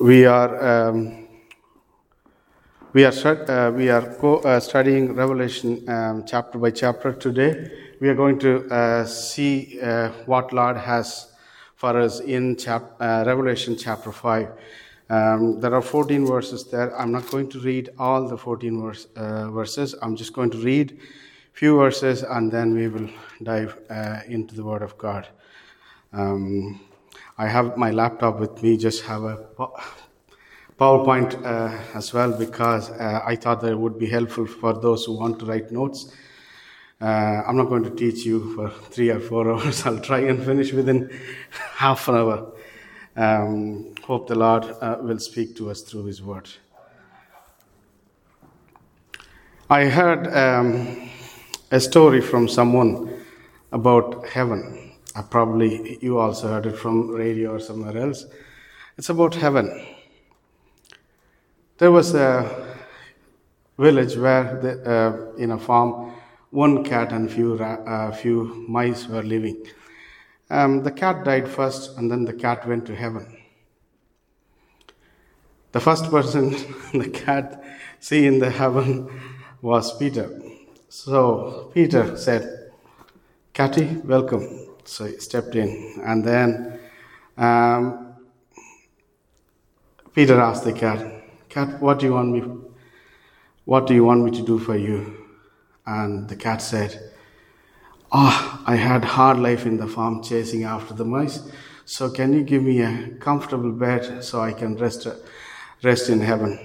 we are um, we are uh, we are uh, studying Revelation um, chapter by chapter today. We are going to uh, see uh, what Lord has for us in chap- uh, Revelation chapter five. Um, there are 14 verses there. I'm not going to read all the 14 verse, uh, verses. I'm just going to read few verses and then we will dive into the Word of God. I have my laptop with me, just have a PowerPoint uh, as well because uh, I thought that it would be helpful for those who want to write notes. Uh, I'm not going to teach you for three or four hours. I'll try and finish within half an hour. Um, hope the Lord uh, will speak to us through His Word. I heard um, a story from someone about heaven. Uh, probably you also heard it from radio or somewhere else. It's about heaven. There was a village where, the, uh, in a farm, one cat and few ra- uh, few mice were living. Um, the cat died first, and then the cat went to heaven. The first person the cat see in the heaven was Peter. So Peter said, Catty, welcome. So he stepped in. And then um, Peter asked the cat, Cat, what do you want me what do you want me to do for you? And the cat said, Ah, oh, I had hard life in the farm chasing after the mice. So can you give me a comfortable bed so I can rest rest in heaven?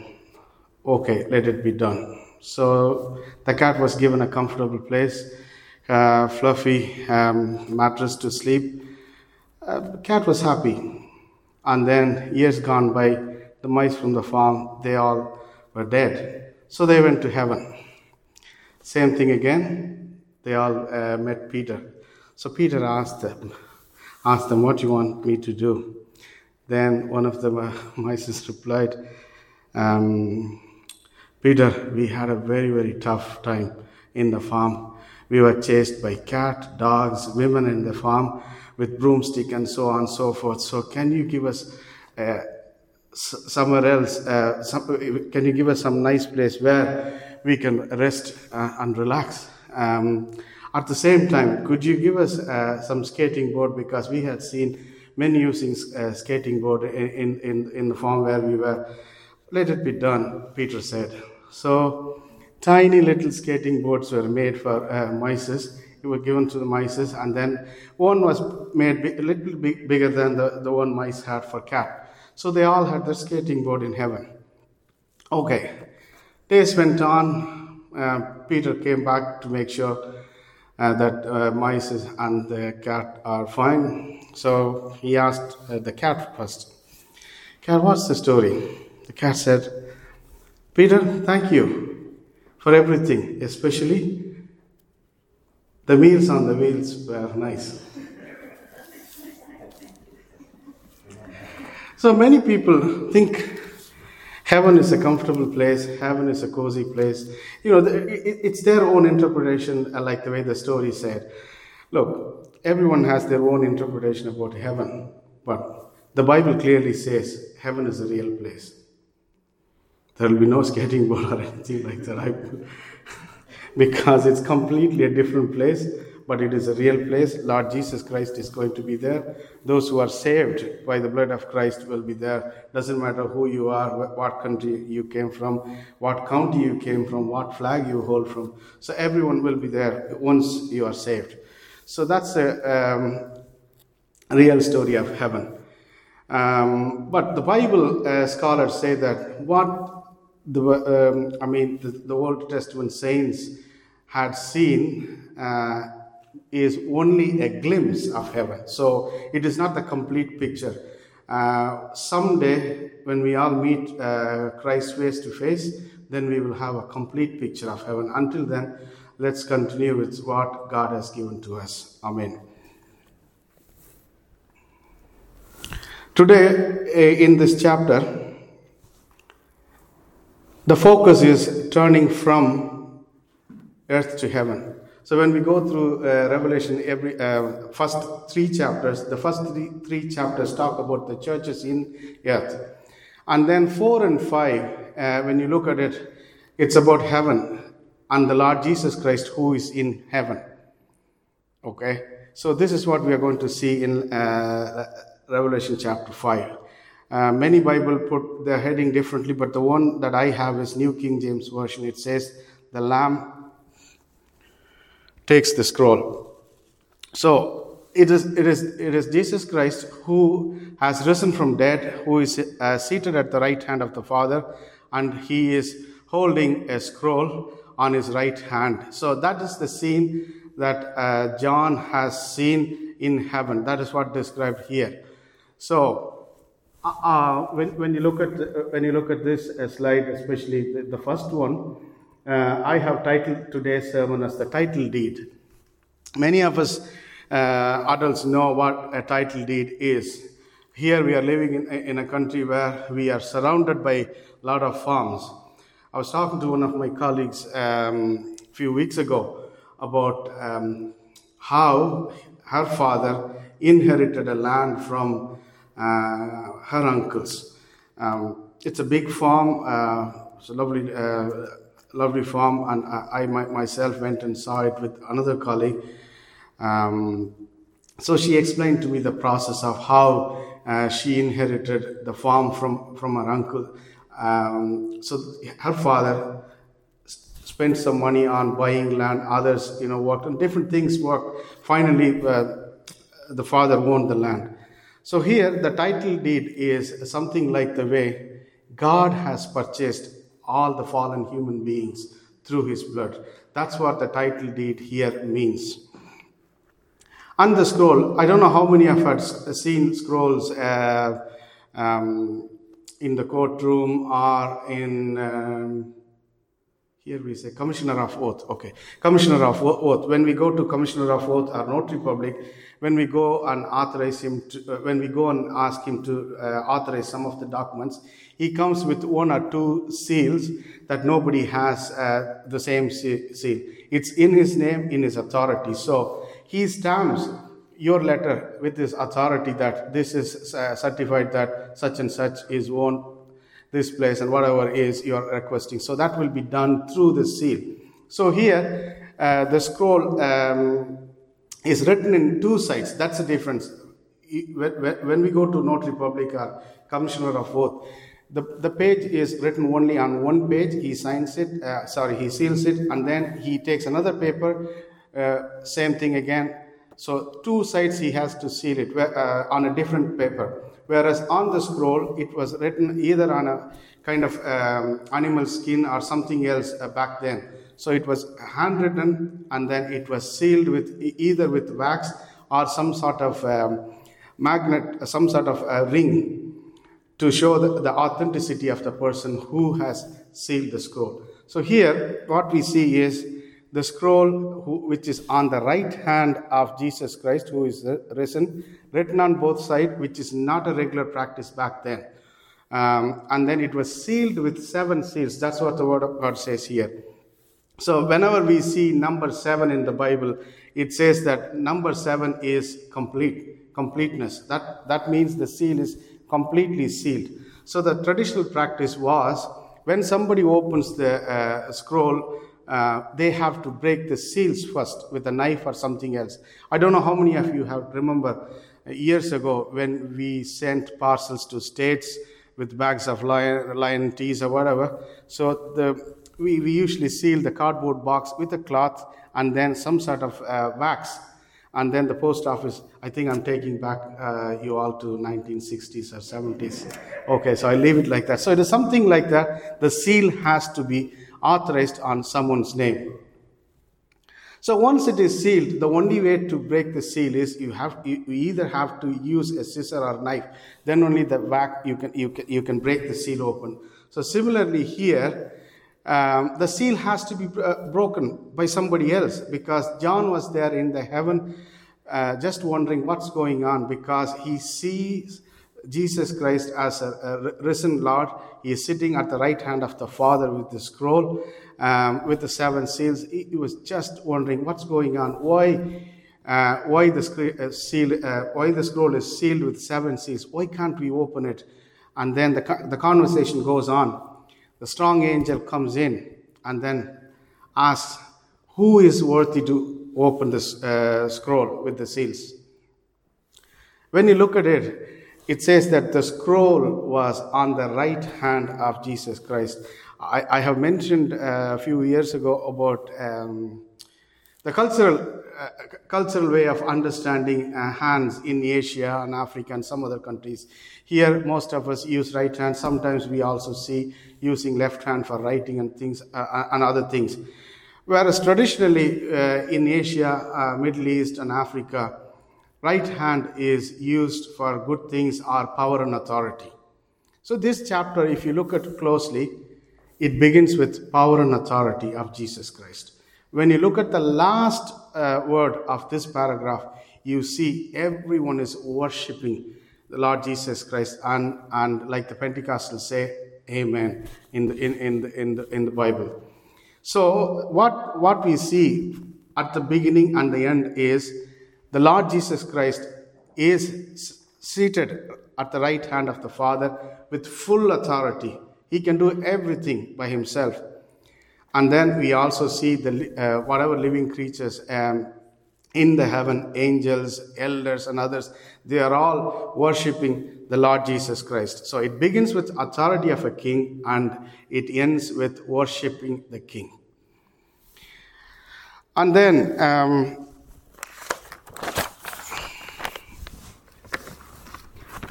Okay, let it be done. So the cat was given a comfortable place, uh, fluffy um, mattress to sleep. Uh, the cat was happy. And then years gone by, the mice from the farm, they all were dead. So they went to heaven. Same thing again. They all uh, met Peter. So Peter asked them, asked them, "What do you want me to do?" Then one of the mice replied, um, Peter, we had a very, very tough time in the farm. We were chased by cat, dogs, women in the farm with broomstick and so on and so forth. So can you give us uh, somewhere else, uh, some, can you give us some nice place where we can rest uh, and relax? Um, at the same time, could you give us uh, some skating board because we had seen many using uh, skating board in, in, in the farm where we were. Let it be done, Peter said. So tiny little skating boards were made for uh, mices. It were given to the mices, and then one was made a little bit bigger than the, the one mice had for cat. So they all had their skating board in heaven. Okay, days went on. Uh, Peter came back to make sure uh, that uh, mice and the cat are fine. So he asked uh, the cat first, Cat, what's the story? The cat said, Peter, thank you for everything, especially the meals on the wheels were nice. So many people think heaven is a comfortable place, heaven is a cozy place. You know, it's their own interpretation, uh, like the way the story said. Look, everyone has their own interpretation about heaven, but the Bible clearly says heaven is a real place. There will be no skating board or anything like that, I, because it's completely a different place, but it is a real place. Lord Jesus Christ is going to be there. Those who are saved by the blood of Christ will be there. Doesn't matter who you are, what country you came from, what county you came from, what flag you hold from. So everyone will be there once you are saved. So that's a um, real story of heaven. Um, but the Bible uh, scholars say that what the, um, I mean, the, the, Old Testament saints had seen uh, is only a glimpse of heaven. So it is not the complete picture. Uh, someday, when we all meet uh, Christ face to face, then we will have a complete picture of heaven. Until then, let's continue with what God has given to us. Amen. Today, in this chapter, the focus is turning from earth to heaven. So when we go through uh, Revelation, every uh, first three chapters, the first three, three chapters talk about the churches in earth, And then 4 and 5, uh, when you look at it, it's about heaven and the Lord Jesus Christ who is in heaven. Okay? So this is what we are going to see in uh, Revelation chapter 5. Uh, many Bible put the heading differently, but the one that I have is New King James Version. It says, The Lamb takes the scroll. So it is, it is, it is Jesus Christ who has risen from dead, who is uh, seated at the right hand of the Father, and he is holding a scroll on his right hand. So that is the scene that uh, John has seen in heaven. That is what described here. So uh, uh, when, when you look at uh, when you look at this uh, slide, especially the, the first one, uh, I have titled today's sermon as the title deed. Many of us adults know what a title deed is. Here we are living in, in a country where we are surrounded by a lot of farms. I was talking to one of my colleagues um, a few weeks ago about um, how her father inherited a land from uh, her uncles. Um, it's a big farm. Uh, it's a lovely, uh, lovely farm, and I, I myself went and saw it with another colleague. Um, so she explained to me the process of how uh, she inherited the farm from, from her uncle. Um, so her father spent some money on buying land, others, you know, worked on different things worked. Finally, uh, the father owned the land. So here the title deed is something like the way God has purchased all the fallen human beings through his blood. That's what the title deed here means. And the scroll, I don't know how many of us seen scrolls uh, um, in the courtroom or in um, here we say commissioner of oath okay commissioner of oath when we go to commissioner of oath or notary public when we go and authorize him to, uh, when we go and ask him to uh, authorize some of the documents he comes with one or two seals that nobody has uh, the same seal it's in his name in his authority so he stamps your letter with his authority that this is uh, certified that such and such is owned this place and whatever is you're requesting. So that will be done through the seal. So here, uh, the scroll um, is written in two sides. That's the difference. When we go to Notary Public or Commissioner of Oath, the, the page is written only on one page. He signs it, uh, sorry, he seals it, and then he takes another paper, uh, same thing again. So two sides he has to seal it uh, on a different paper whereas on the scroll it was written either on a kind of um, animal skin or something else uh, back then. So it was handwritten and then it was sealed with either with wax or some sort of um, magnet, some sort of ring to show the, the authenticity of the person who has sealed the scroll. So here, what we see is the scroll who, which is on the right hand of Jesus Christ, who is risen, written on both sides, which is not a regular practice back then. Um, and then it was sealed with seven seals. That's what the Word of God says here. So, whenever we see number seven in the Bible, it says that number seven is complete, completeness. That, that means the seal is completely sealed. So, the traditional practice was when somebody opens the uh, scroll, uh, they have to break the seals first with a knife or something else. I don't know how many of you have remember years ago when we sent parcels to states with bags of lion, lion teas or whatever. So the, we, we usually seal the cardboard box with a cloth and then some sort of uh, wax. And then the post office, I think I'm taking back uh, you all to 1960s or 70s. Okay, so I leave it like that. So it is something like that. The seal has to be authorized on someone's name. So once it is sealed, the only way to break the seal is you have you either have to use a scissor or knife. Then only the wax you can you can you can break the seal open. So similarly here, um, the seal has to be uh, broken by somebody else because John was there in the heaven, uh, just wondering what's going on because he sees Jesus Christ as a, a, risen Lord. He is sitting at the right hand of the Father with the scroll, um, with the seven seals. He, he, was just wondering what's going on. Why, uh, why the uh, seal, uh, why the scroll is sealed with seven seals? Why can't we open it? And then the, the conversation goes on. The strong angel comes in and then asks, Who is worthy to open this uh, scroll with the seals? When you look at it, it says that the scroll was on the right hand of Jesus Christ. I, I have mentioned uh, a few years ago about um, the cultural, cultural way of understanding uh, hands in Asia and Africa and some other countries. Here, most of us use right hand. Sometimes we also see using left hand for writing and things uh, uh and other things. Whereas traditionally uh, in Asia, uh, Middle East, and Africa, right hand is used for good things or power and authority. So this chapter, if you look at closely, it begins with power and authority of Jesus Christ. When you look at the last uh, word of this paragraph, you see everyone is worshiping the Lord Jesus Christ, and, and like the Pentecostals say, Amen in the, in, in, the, in, the, in the Bible. So, what, what we see at the beginning and the end is the Lord Jesus Christ is seated at the right hand of the Father with full authority. He can do everything by himself. And then we also see the uh, whatever living creatures um, in the heaven, angels, elders, and others, they are all worshiping the Lord Jesus Christ. So it begins with authority of a king and it ends with worshiping the king. And then um,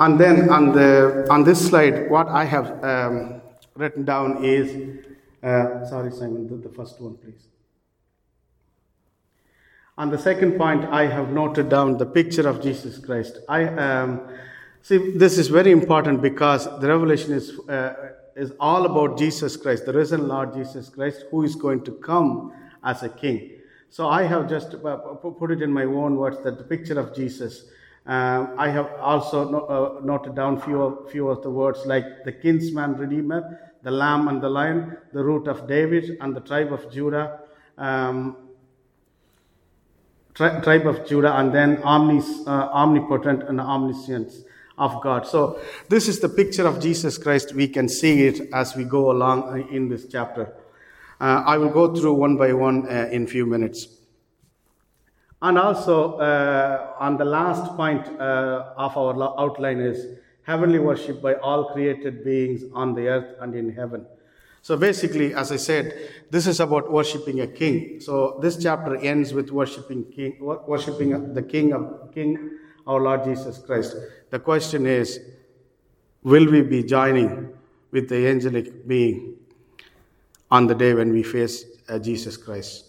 And then on, the, on this slide, what I have um, written down is, uh, sorry, Simon, the, the first one, please. On the second point, I have noted down the picture of Jesus Christ. I um, see this is very important because the revelation is uh, is all about Jesus Christ, the risen Lord Jesus Christ, who is going to come as a King. So I have just uh, put it in my own words that the picture of Jesus um, I have also no, uh, noted down few of, few of the words like the kinsman redeemer, the lamb and the lion, the root of David and the tribe of Judah, um, tri- tribe of Judah, and then omnis, uh, omnipotent and omniscient of God. So this is the picture of Jesus Christ. We can see it as we go along in this chapter. Uh, I will go through one by one uh, in few minutes. And also, uh, on the last point uh, of our outline is heavenly worship by all created beings on the earth and in heaven. So basically, as I said, this is about worshiping a king. So this chapter ends with worshiping king, worshiping the King of King, our Lord Jesus Christ. The question is, will we be joining with the angelic being on the day when we face uh, Jesus Christ?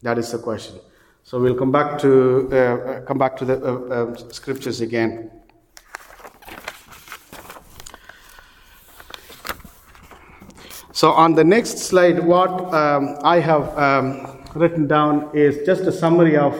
That is the question. So we'll come back to uh, uh, come back to the uh, um, scriptures again. So on the next slide, what um, I have um, written down is just a summary of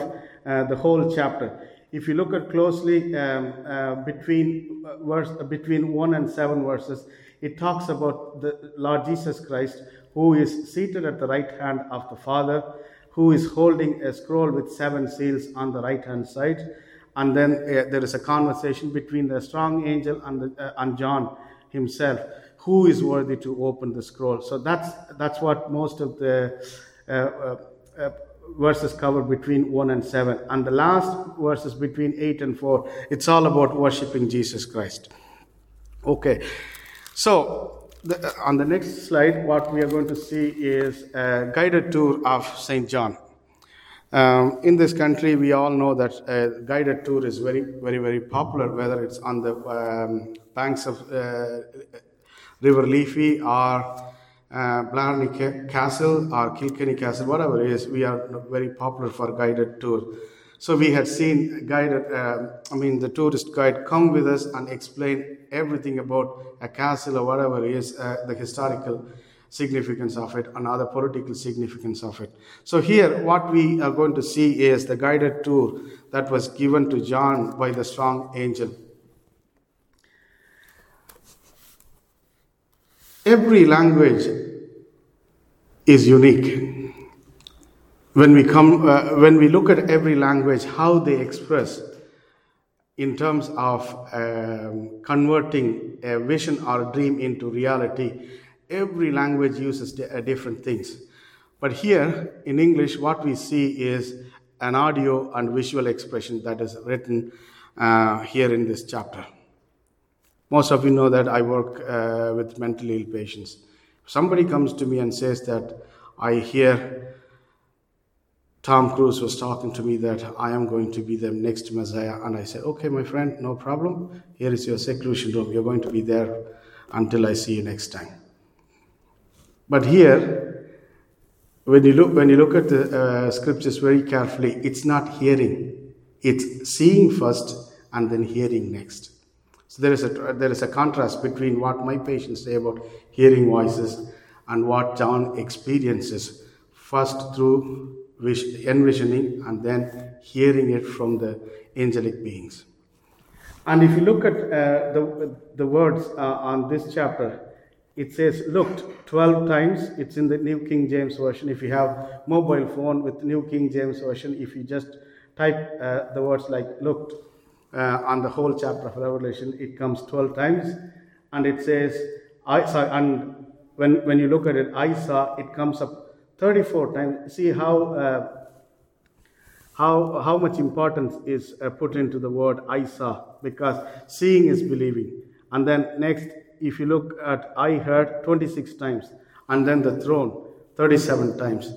uh, the whole chapter. If you look at closely um, uh, between uh, verse between one and seven verses, it talks about the Lord Jesus Christ, who is seated at the right hand of the Father who is holding a scroll with seven seals on the right hand side. And then uh, there is a conversation between the strong angel and, the, uh, and John himself. Who is worthy to open the scroll? So that's, that's what most of the uh, uh, uh verses cover between 1 and 7. And the last verses between 8 and 4, it's all about worshiping Jesus Christ. Okay. So the, on the next slide, what we are going to see is a guided tour of St. John. Um, in this country, we all know that a guided tour is very, very, very popular, whether it's on the um, banks of uh, River Liffey or uh, Blarney Castle or Kilkenny Castle, whatever it is, we are very popular for guided tours. So we had seen guided, uh, I mean, the tourist guide come with us and explain everything about a castle or whatever it is, uh, the historical significance of it and other political significance of it. So here, what we are going to see is the guided tour that was given to John by the strong angel. Every language is unique when we come uh, when we look at every language how they express in terms of um, converting a vision or a dream into reality, every language uses uh, different things. But here in English, what we see is an audio and visual expression that is written uh, here in this chapter. Most of you know that I work uh, with mentally ill patients. Somebody comes to me and says that I hear Tom Cruise was talking to me that I am going to be the next Messiah, and I said, "Okay, my friend, no problem. Here is your seclusion room. You're going to be there until I see you next time." But here, when you look when you look at the uh, scriptures very carefully, it's not hearing; it's seeing first and then hearing next. There is a there is a contrast between what my patients say about hearing voices and what John experiences. First through vis- envisioning and then hearing it from the angelic beings. And if you look at uh, the the words uh, on this chapter, it says looked 12 times. It's in the new king james version. If you have mobile phone with new king james version if you just type uh, the words like looked uh, on the whole chapter of revelation it comes 12 times and it says i saw and when when you look at it i saw it comes up 34 times see how uh, how, how much importance is uh, put into the word I saw because seeing is believing. And then next, if you look at I heard 26 times, and then the throne 37 times.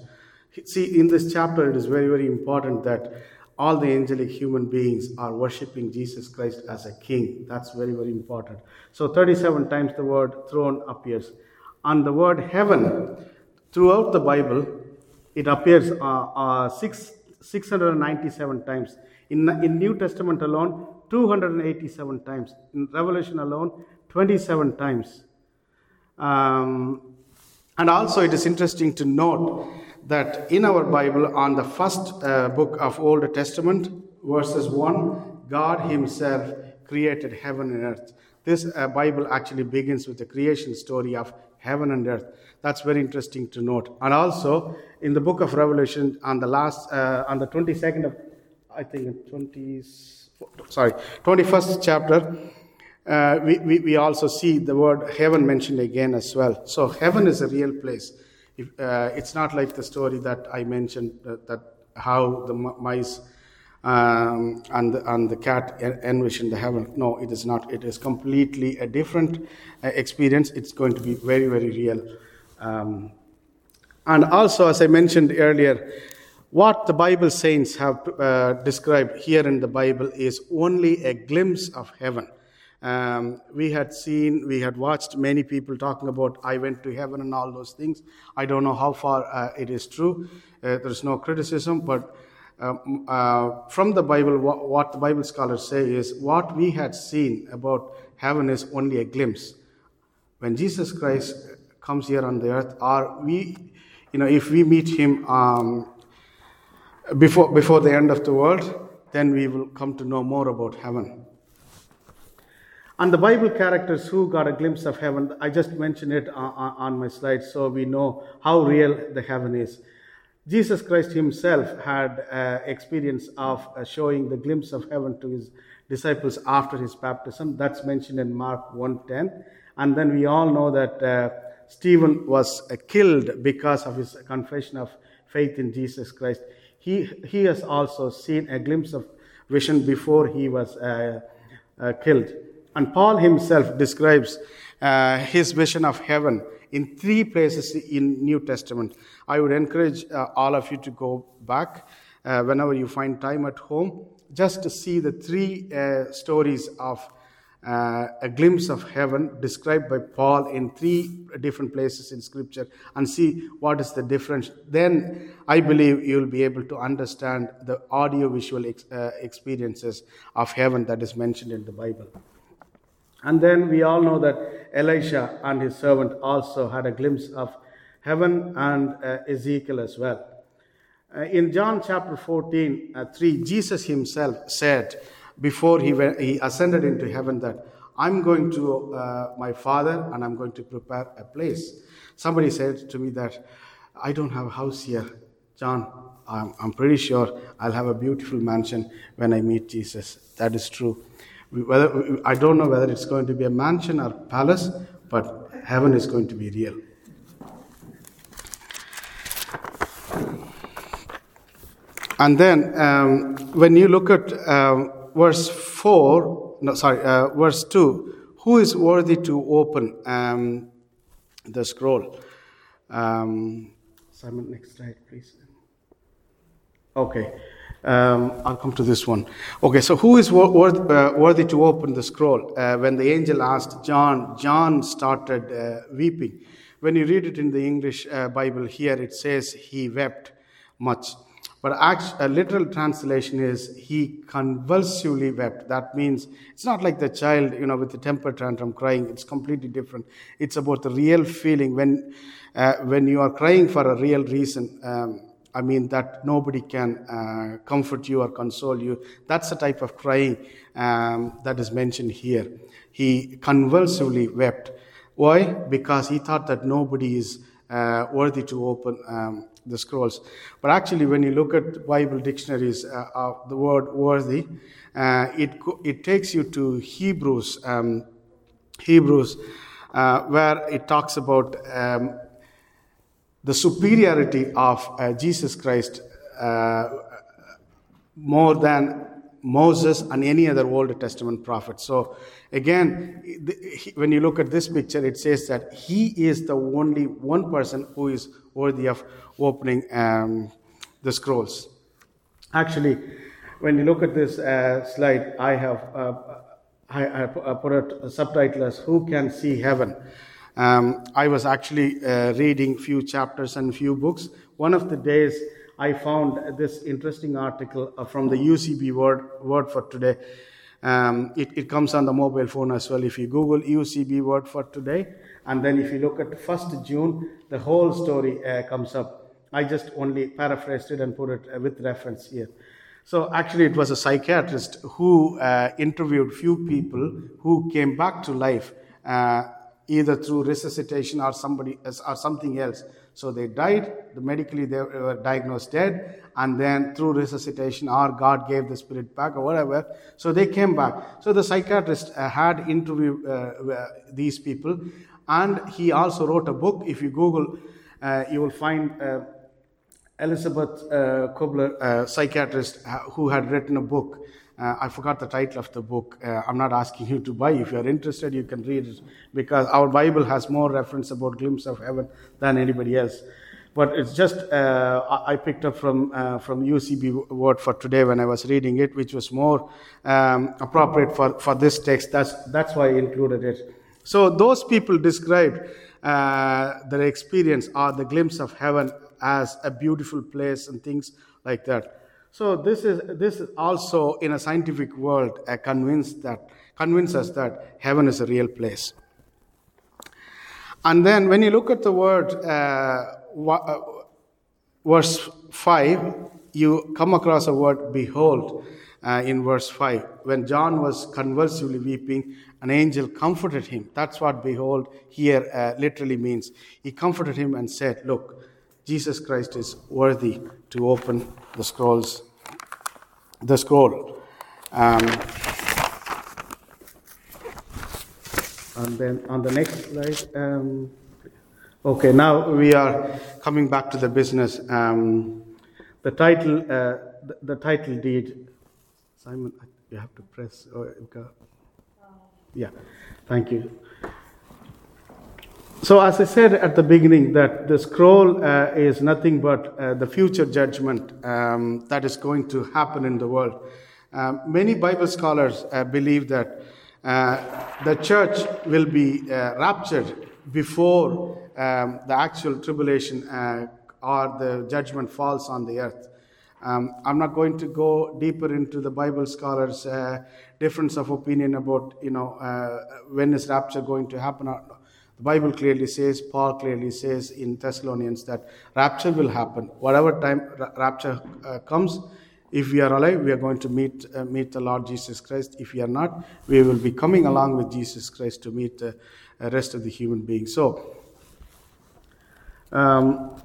See, in this chapter, it is very, very important that all the angelic human beings are worshiping Jesus Christ as a king. That's very, very important. So, 37 times the word throne appears. And the word heaven, throughout the Bible, it appears uh, uh, six, 697 times. In, in New Testament alone, 287 times. In Revelation alone, 27 times. Um, and also, it is interesting to note that in our Bible, on the first uh, book of Old Testament, verses 1, God Himself created heaven and earth. This uh, Bible actually begins with the creation story of heaven and earth. That's very interesting to note. And also, in the book of Revelation, on the last, uh, on the 22nd of, I think, 20, sorry, 21st chapter, uh, we, we, we also see the word heaven mentioned again as well. So, heaven is a real place. If, uh, it's not like the story that I mentioned that, that how the mice um, and, the, and the cat en- envisioned the heaven. No, it is not. It is completely a different uh, experience. It's going to be very, very real. Um, and also, as I mentioned earlier, what the Bible saints have uh, described here in the Bible is only a glimpse of heaven. Um, we had seen, we had watched many people talking about I went to heaven and all those things. I don't know how far uh, it is true. Uh, there's no criticism, but um, uh, from the Bible, what, what the Bible scholars say is what we had seen about heaven is only a glimpse. When Jesus Christ comes here on the earth, or we, you know, if we meet him um, before, before the end of the world, then we will come to know more about heaven. And the Bible characters who got a glimpse of heaven, I just mentioned it on, my slide so we know how real the heaven is. Jesus Christ himself had uh, experience of uh, showing the glimpse of heaven to his disciples after his baptism. That's mentioned in Mark 1.10. And then we all know that uh, Stephen was uh, killed because of his confession of faith in Jesus Christ. He, he has also seen a glimpse of vision before he was uh, uh, killed. And Paul himself describes uh, his vision of heaven in three places in New Testament. I would encourage uh, all of you to go back uh, whenever you find time at home, just to see the three uh, stories of uh, a glimpse of heaven described by Paul in three different places in Scripture and see what is the difference. Then I believe you will be able to understand the audio visual ex- uh, experiences of heaven that is mentioned in the Bible. And then we all know that Elisha and his servant also had a glimpse of heaven and uh, Ezekiel as well. Uh, in John chapter 14, uh, 3, Jesus himself said before he, went, he ascended into heaven that I'm going to uh, my Father and I'm going to prepare a place. Somebody said to me that I don't have a house here. John, I'm, I'm pretty sure I'll have a beautiful mansion when I meet Jesus. That is true. Whether, I don't know whether it's going to be a mansion or palace, but heaven is going to be real. And then um, when you look at um, verse 4, no, sorry, uh, verse 2, who is worthy to open um, the scroll? Um, Simon, next slide, please. Okay. Um, I'll come to this one. Okay, so who is worth, uh, worthy to open the scroll? Uh, when the angel asked John, John started uh, weeping. When you read it in the English uh, Bible here, it says he wept much. But a literal translation is he convulsively wept. That means it's not like the child, you know, with the temper tantrum crying. It's completely different. It's about the real feeling when, uh, when you are crying for a real reason. Um, I mean, that nobody can uh, comfort you or console you. That's the type of crying um, that is mentioned here. He convulsively wept. Why? Because he thought that nobody is uh, worthy to open um, the scrolls. But actually, when you look at Bible dictionaries uh, of the word worthy, uh, it, it takes you to Hebrews, um, Hebrews, uh, where it talks about um, the superiority of uh, Jesus Christ uh, more than Moses and any other Old Testament prophet. So, again, when you look at this picture, it says that he is the only one person who is worthy of opening um, the scrolls. Actually, when you look at this uh, slide, I have uh, I, I, put a subtitle as "Who Can See Heaven." Um, I was actually uh, reading few chapters and few books. One of the days I found this interesting article uh, from the UCB word, word for today. Um, it, it, comes on the mobile phone as well. If you Google UCB word for today, and then if you look at 1st June, the whole story uh, comes up. I just only paraphrased it and put it uh, with reference here. So actually, it was a psychiatrist who uh, interviewed few people who came back to life uh, either through resuscitation or somebody or something else. So they died, medically they were diagnosed dead, and then through resuscitation or God gave the spirit back or whatever. So they came back. So the psychiatrist uh, had interviewed uh, uh, these people, and he also wrote a book. If you Google, uh, you will find uh, Elizabeth uh, Kubler, psychiatrist, who had written a book uh, I forgot the title of the book. Uh, I'm not asking you to buy. If you're interested, you can read it because our Bible has more reference about glimpse of heaven than anybody else. But it's just uh, I picked up from uh, from UCB word for today when I was reading it, which was more um, appropriate for, for this text. That's that's why I included it. So those people described uh, their experience or the glimpse of heaven as a beautiful place and things like that. So this is this is also in a scientific world uh, convinced that convince us that heaven is a real place. And then when you look at the word uh, uh, verse five, you come across a word behold. Uh, in verse 5, when John was convulsively weeping, an angel comforted him. That's what behold here uh, literally means. He comforted him and said, Look, Jesus Christ is worthy to open the scrolls, the scroll. Um, and then on the next slide, um, okay, now we are coming back to the business. Um, the title, uh, the, the, title deed, Simon, you have to press. Oh, yeah, thank you. So, as I said at the beginning, that the scroll uh, is nothing but uh, the future judgment um, that is going to happen in the world. Um, many Bible scholars uh, believe that uh, the church will be uh, raptured before um, the actual tribulation uh, or the judgment falls on the earth. Um, I'm not going to go deeper into the Bible scholars' difference of opinion about, you know, when is rapture going to happen or the Bible clearly says, Paul clearly says in Thessalonians that rapture will happen. Whatever time rapture uh, comes, if we are alive, we are going to meet, uh, meet the Lord Jesus Christ. If we are not, we will be coming along with Jesus Christ to meet the rest of the human beings. So, um,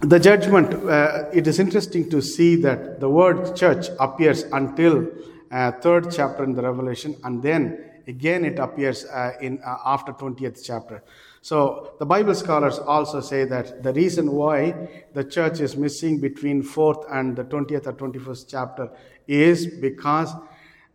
the judgment, uh, it is interesting to see that the word church appears until uh, third chapter in the Revelation, and then again it appears uh, in uh, after 20th chapter. So the Bible scholars also say that the reason why the church is missing between fourth and the 20th or 21st chapter is because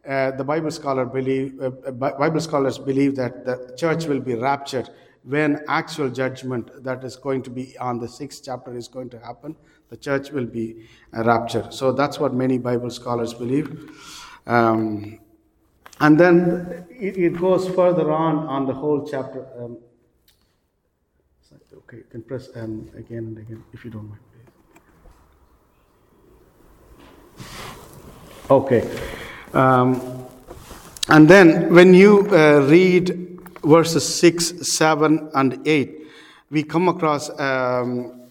uh, the Bible scholar believe uh, Bible scholars believe that the church will be raptured when actual judgment that is going to be on the sixth chapter is going to happen, the church will be raptured. So that's what many Bible scholars believe. Um, and then it, it, goes further on on the whole chapter. Um, okay, you can press um, again and again if you don't mind. Okay. Um, and then when you uh, read verses 6, 7, and 8, we come across um,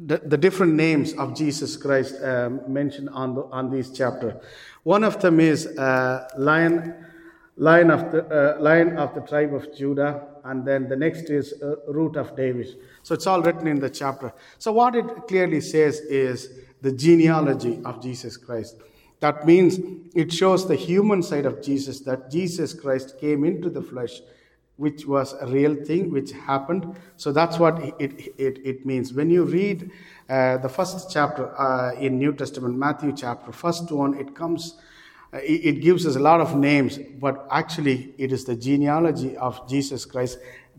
the, the, different names of Jesus Christ um, mentioned on, the, on this chapter. One of them is uh, Lion, Lion, of the, uh, Lion of the tribe of Judah, and then the next is uh, Root of David. So it's all written in the chapter. So what it clearly says is the genealogy of Jesus Christ. That means it shows the human side of Jesus, that Jesus Christ came into the flesh, which was a real thing, which happened. So that's what it, it, it means. When you read uh, the first chapter uh, in New Testament, Matthew chapter, first one, it comes, uh, it, it gives us a lot of names, but actually it is the genealogy of Jesus Christ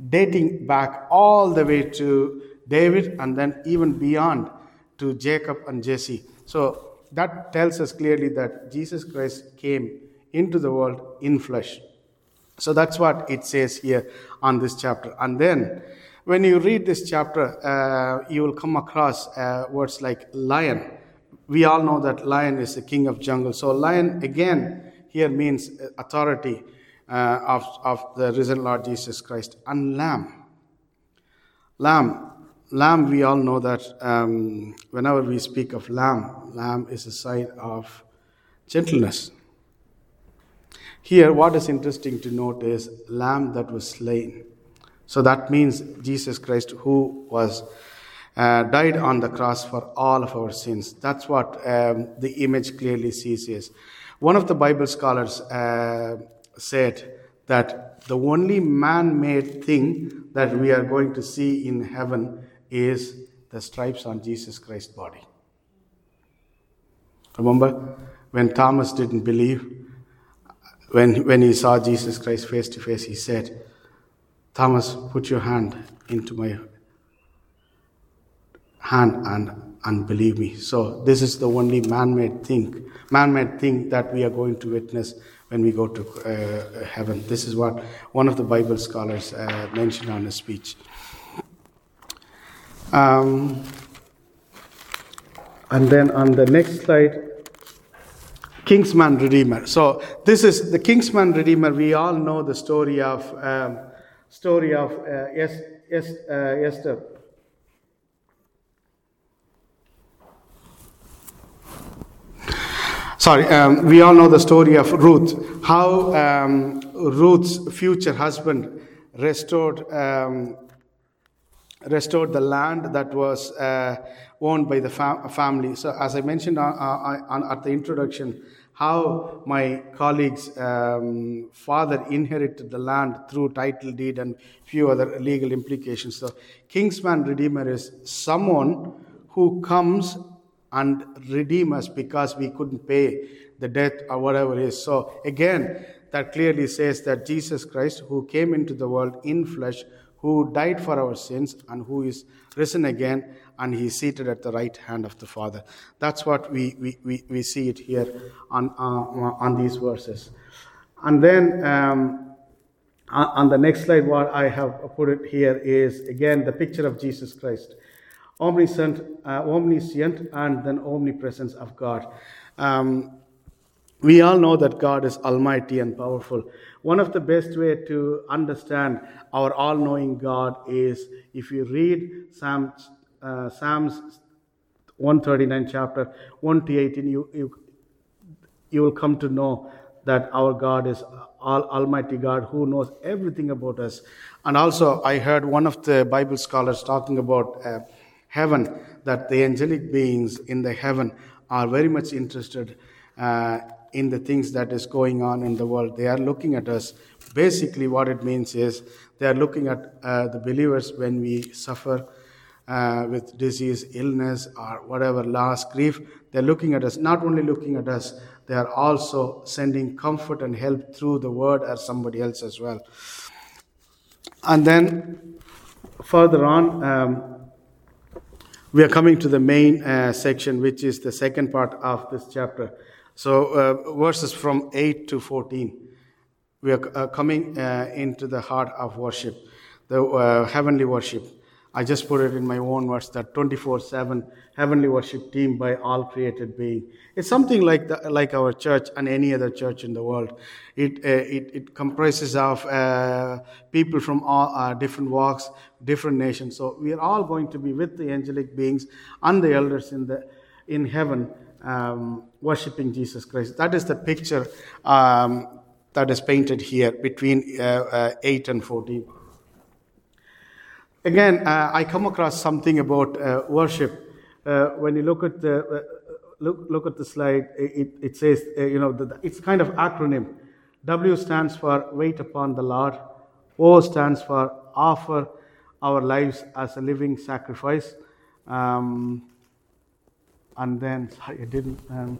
dating back all the way to David and then even beyond to Jacob and Jesse. So that tells us clearly that Jesus Christ came into the world in flesh. So that's what it says here on this chapter. And then when you read this chapter, uh, you will come across uh, words like lion. We all know that lion is the king of jungle. So lion again here means authority uh, of, of the risen Lord Jesus Christ. And lamb. Lamb lamb, we all know that um, whenever we speak of lamb, lamb is a sign of gentleness. Here, what is interesting to note is lamb that was slain. So that means Jesus Christ, who was uh, died on the cross for all of our sins. That's what um, the image clearly sees is. One of the Bible scholars uh, said that the only man made thing that we are going to see in heaven is the stripes on Jesus Christ's body. Remember when Thomas didn't believe, when, when he saw Jesus Christ face to face, he said, Thomas, put your hand into my hand and, and believe me. So this is the only man-made thing, man-made thing that we are going to witness when we go to uh, heaven. This is what one of the Bible scholars uh, mentioned on his speech. Um, and then on the next slide, Kinsman Redeemer. So this is the Kinsman Redeemer. We all know the story of um, story of uh, es- es- uh, Esther. Sorry, um, we all know the story of Ruth. How um, Ruth's future husband restored um, restored the land that was uh, owned by the fam- family. So, as I mentioned on, on, at the introduction, how my colleague's um, father inherited the land through title deed and few other legal implications. So, Kinsman Redeemer is someone who comes and redeem us because we couldn't pay the debt or whatever it is. So, again, that clearly says that Jesus Christ, who came into the world in flesh, who died for our sins and who is risen again and he is seated at the right hand of the Father. That's what we, we, we, we see it here on, uh, on these verses. And then um, on the next slide, what I have put it here is again the picture of Jesus Christ. Omniscient, uh, omniscient and then omnipresence of God. Um, we all know that God is almighty and powerful. One of the best way to understand our all-knowing God is if you read Psalms, uh, Psalms 139 chapter 1 to 18, you, you, you will come to know that our God is all, Almighty God who knows everything about us. And also, I heard one of the Bible scholars talking about uh, heaven that the angelic beings in the heaven are very much interested uh, in the things that is going on in the world. They are looking at us. Basically, what it means is they are looking at uh, the believers when we suffer uh, with disease, illness, or whatever loss, grief. They're looking at us, not only looking at us, they are also sending comfort and help through the word or somebody else as well. And then further on, um, we are coming to the main uh, section, which is the second part of this chapter. So, uh, verses from 8 to 14. We are uh, coming uh, into the heart of worship, the uh, heavenly worship. I just put it in my own words that 24 7 heavenly worship team by all created being. It's something like, the, like our church and any other church in the world. It, uh, it, it, comprises of uh, people from all uh, different walks, different nations. So we are all going to be with the angelic beings and the elders in, the, in heaven um, worshiping Jesus Christ. That is the picture um, that is painted here between uh, uh, 8 and 14. Again, uh, I come across something about uh, worship. Uh, when you look at the uh, look look at the slide, it, it says uh, you know the, it's kind of acronym. W stands for wait upon the Lord. O stands for offer our lives as a living sacrifice. Um, and then sorry, I didn't. Um,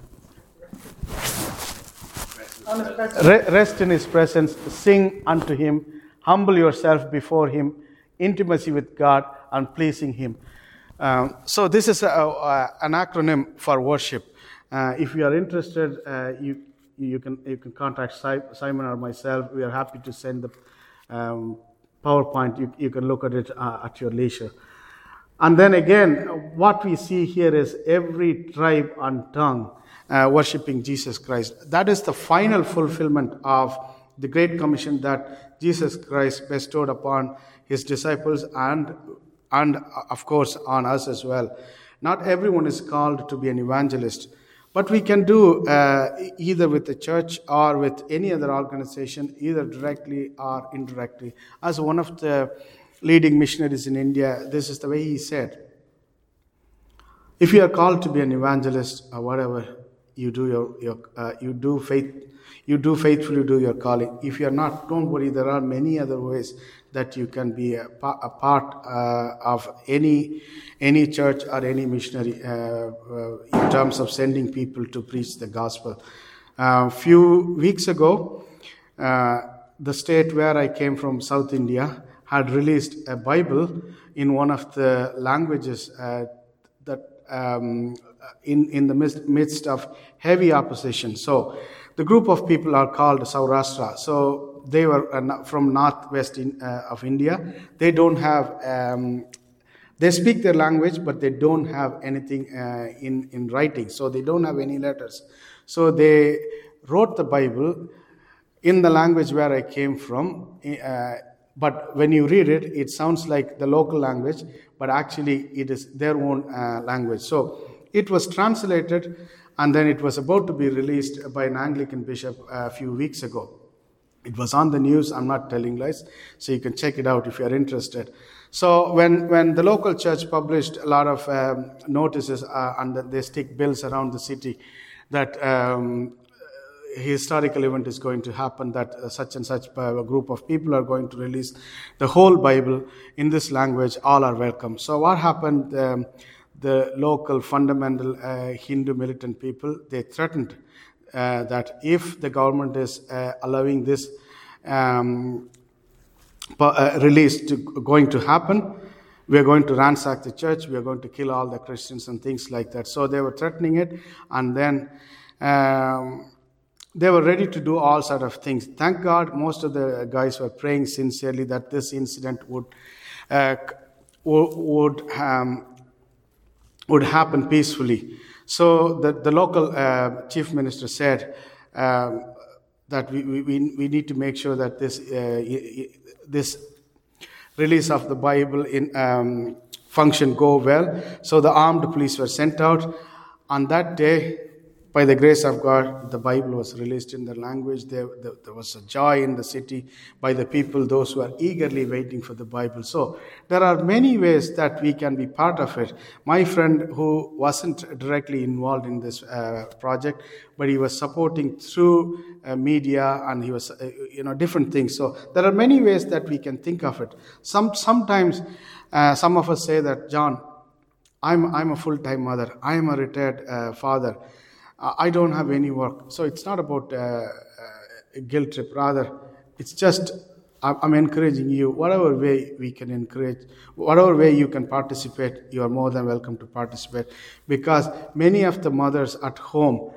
rest in His presence. Sing unto Him. Humble yourself before Him intimacy with God, and pleasing Him. Um, so, this is a, a, an acronym for worship. Uh, if you are interested, uh, you, you, can, you can contact Simon or myself. We are happy to send the um, PowerPoint. You, you can look at it uh, at your leisure. And then again, what we see here is every tribe and tongue uh, worshiping Jesus Christ. That is the final fulfillment of the Great Commission that Jesus Christ bestowed upon his disciples and and of course on us as well. Not everyone is called to be an evangelist but we can do uh, either with the church or with any other organization either directly or indirectly. As one of the leading missionaries in india this is the way he said if you are called to be an evangelist or whatever you do your, your uh, you do faith you do faithfully do your calling. If you are not don't worry. There are many other ways that you can be a, a part uh, of any any church or any missionary uh, uh, in terms of sending people to preach the gospel. A few weeks ago, uh, the state where I came from, South India, had released a Bible in one of the languages uh, that um, in in the midst of heavy opposition. So the group of people are called Saurashtra. So they were uh, from northwest in, uh, of India. They don't have, um, they speak their language, but they don't have anything uh, in, in writing. So they don't have any letters. So they wrote the Bible in the language where I came from. Uh, but when you read it, it sounds like the local language, but actually it is their own uh, language. So it was translated and then it was about to be released by an Anglican bishop a few weeks ago. It was on the news. I'm not telling lies. So you can check it out if you're interested. So when, when the local church published a lot of um, notices uh, and they stick bills around the city that um, historical event is going to happen, that uh, such and such uh, a group of people are going to release the whole Bible in this language, all are welcome. So what happened? Um, the local fundamental uh, Hindu militant people, they threatened uh, that if the government is uh, allowing this um, uh, release to, going to happen, we are going to ransack the church, we are going to kill all the Christians and things like that. So they were threatening it, and then um, they were ready to do all sort of things. Thank God, most of the guys were praying sincerely that this incident would uh, would um, would happen peacefully. So the, the local uh, chief minister said um, that we, we, we need to make sure that this, uh, this release of the Bible in um, function go well. So the armed police were sent out. On that day, by the grace of God, the Bible was released in their language. There, there, there, was a joy in the city by the people, those who are eagerly waiting for the Bible. So there are many ways that we can be part of it. My friend, who wasn't directly involved in this uh, project, but he was supporting through uh, media and he was, uh, you know, different things. So there are many ways that we can think of it. Some sometimes uh, some of us say that, John, I'm, I'm a full time mother. I am a retired I don't have any work. So it's not about uh, uh, guilt trip. Rather, it's just I'm encouraging you, whatever way we can encourage, whatever way you can participate, you are more than welcome to participate. Because many of the mothers at home,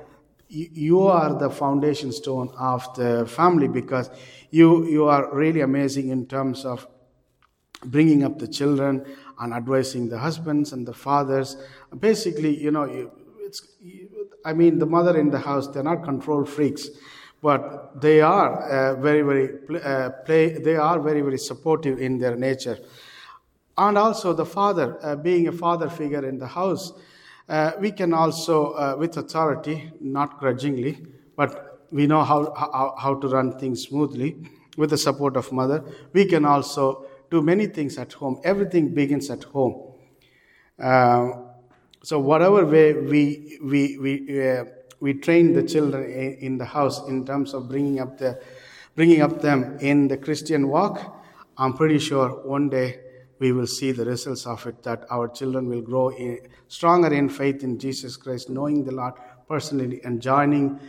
you are the foundation stone of the family because you, you are really amazing in terms of bringing up the children and advising the husbands and the fathers. Basically, you know, it's, I mean, the mother in the house, they're not control freaks, but they are uh, very, very, uh, play, they are very, very supportive in their nature. And also the father, uh, being a father figure in the house, uh, we can also, uh, with authority, not grudgingly, but we know how, how, how to run things smoothly with the support of mother. We can also do many things at home. Everything begins at home. Uh, so whatever way we we we uh, we train the children in the house in terms of bringing up the bringing up them in the Christian walk, I'm pretty sure one day we will see the results of it. That our children will grow in, stronger in faith in Jesus Christ, knowing the Lord personally, and joining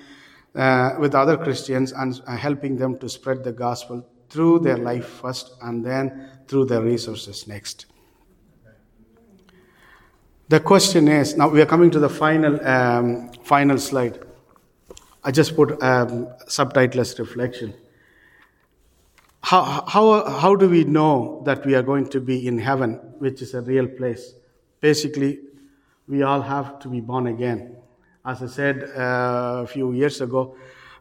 uh, with other Christians and uh, helping them to spread the gospel through their life first and then through their resources next. The question is now we are coming to the final, um, final slide. I just put um, subtitleless reflection. How, how, how do we know that we are going to be in heaven, which is a real place? Basically, we all have to be born again. As I said uh, a few years ago,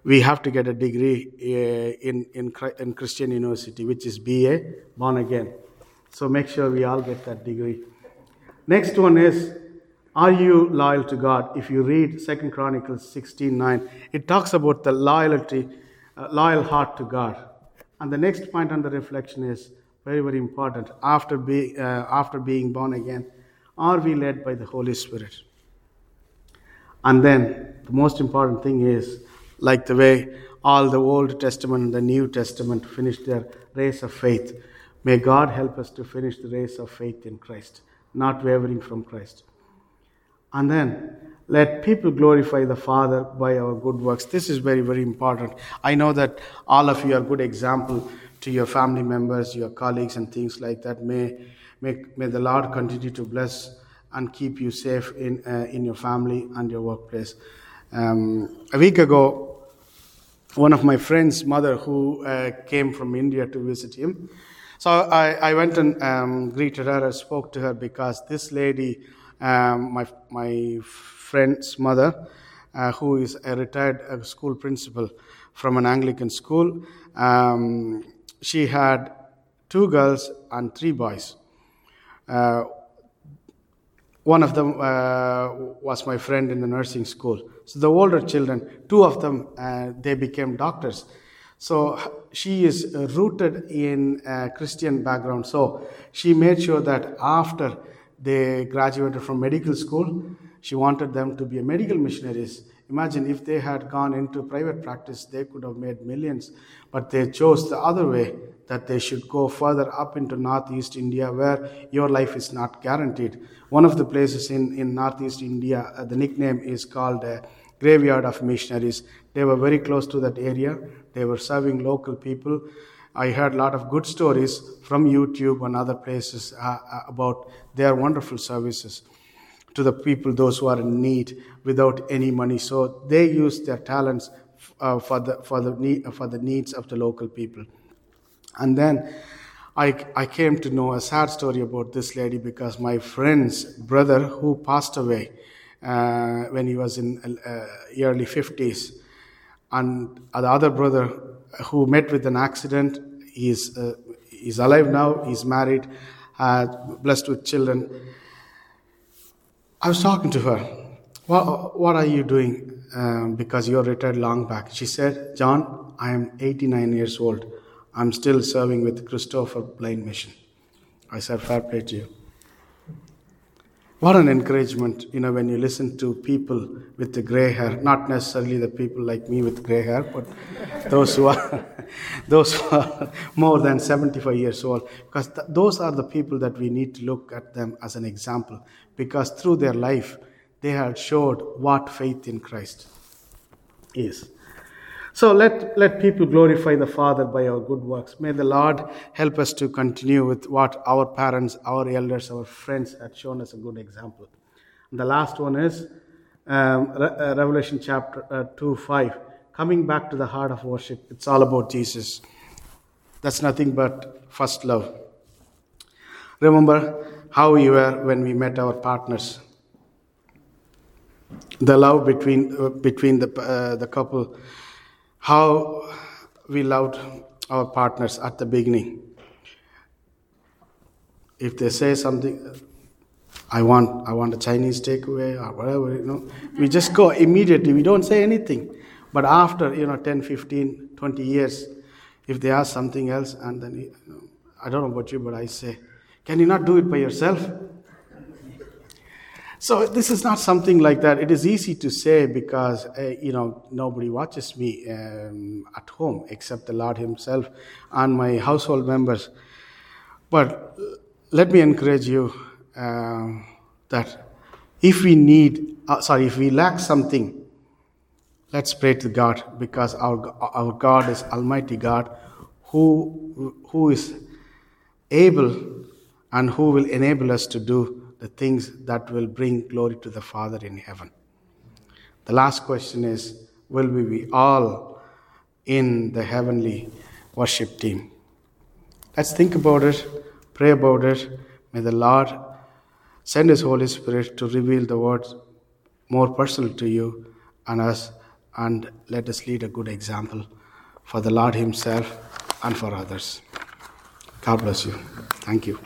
we have to get a degree uh, in, in, in Christian University, which is BA, born again. So make sure we all get that degree. Next one is, are you loyal to God? If you read Second Chronicles 16:9, it talks about the loyalty, uh, loyal heart to God. And the next point on the reflection is very, very important. After, be, uh, after being born again, are we led by the Holy Spirit? And then the most important thing is, like the way all the Old Testament and the New Testament finished their race of faith. May God help us to finish the race of faith in Christ, not wavering from Christ. And then let people glorify the Father by our good works. This is very, very important. I know that all of you are good example to your family members, your colleagues, and things like that. May, may, may the Lord continue to bless and keep you safe in, uh, in your family and your workplace. Um, a week ago, one of my friend's mother who uh, came from India to visit him. So I, I went and um, greeted her and spoke to her because this lady, um, my, my friend's mother, uh, who is a retired uh, school principal from an Anglican school, um, she had two girls and three boys. Uh, one of them uh, was my friend in the nursing school. So the older children, two of them, uh, they became doctors. So she is rooted in a Christian background. So she made sure that after they graduated from medical school, she wanted them to be medical missionaries. Imagine if they had gone into private practice, they could have made millions. But they chose the other way that they should go further up into northeast India where your life is not guaranteed. One of the places in, in northeast India, uh, the nickname is called uh, Graveyard of Missionaries. They were very close to that area, they were serving local people. I heard a lot of good stories from YouTube and other places uh, uh about their wonderful services to the people, those who are in need without any money. So they use their talents uh, for, the, for, the need, for the needs of the local people. And then I, I came to know a sad story about this lady because my friend's brother, who passed away uh, when he was in uh, early 50s, and the other brother who met with an accident, he's, uh, he's alive now, he's married, blessed with children. I was talking to her, What, what are you doing? Um, because you're retired long back. She said, John, I am 89 years old. I'm still serving with Christopher Blind Mission. I said, fair play to you. What an encouragement, you know, when you listen to people with the gray hair, not necessarily the people like me with gray hair, but those who are, those who are more than 75 years old, because th- those are the people that we need to look at them as an example, because through their life, they had showed what faith in Christ is. So let, let people glorify the Father by our good works. May the Lord help us to continue with what our parents, our elders, our friends had shown us a good example. And the last one is um, Re- uh, Revelation chapter uh, 2 5. Coming back to the heart of worship, it's all about Jesus. That's nothing but first love. Remember how we were when we met our partners. The love between, uh, between the, uh, the couple how we loved our partners at the beginning. If they say something, I want, I want a Chinese takeaway or whatever, you know, we just go immediately. We don't say anything. But after, you know, 10, 15, 20 years, if they ask something else, and then, you know, I don't know about you, but I say, can you not do it by yourself? So this is not something like that. It is easy to say because uh, you know nobody watches me um, at home except the Lord Himself and my household members. But let me encourage you uh, that if we need, uh, sorry, if we lack something, let's pray to God because our our God is Almighty God, who who is able and who will enable us to do the things that will bring glory to the Father in heaven. The last question is Will we be all in the heavenly worship team? Let's think about it, pray about it. May the Lord send His Holy Spirit to reveal the words more personal to you and us, and let us lead a good example for the Lord Himself and for others. God bless you. Thank you.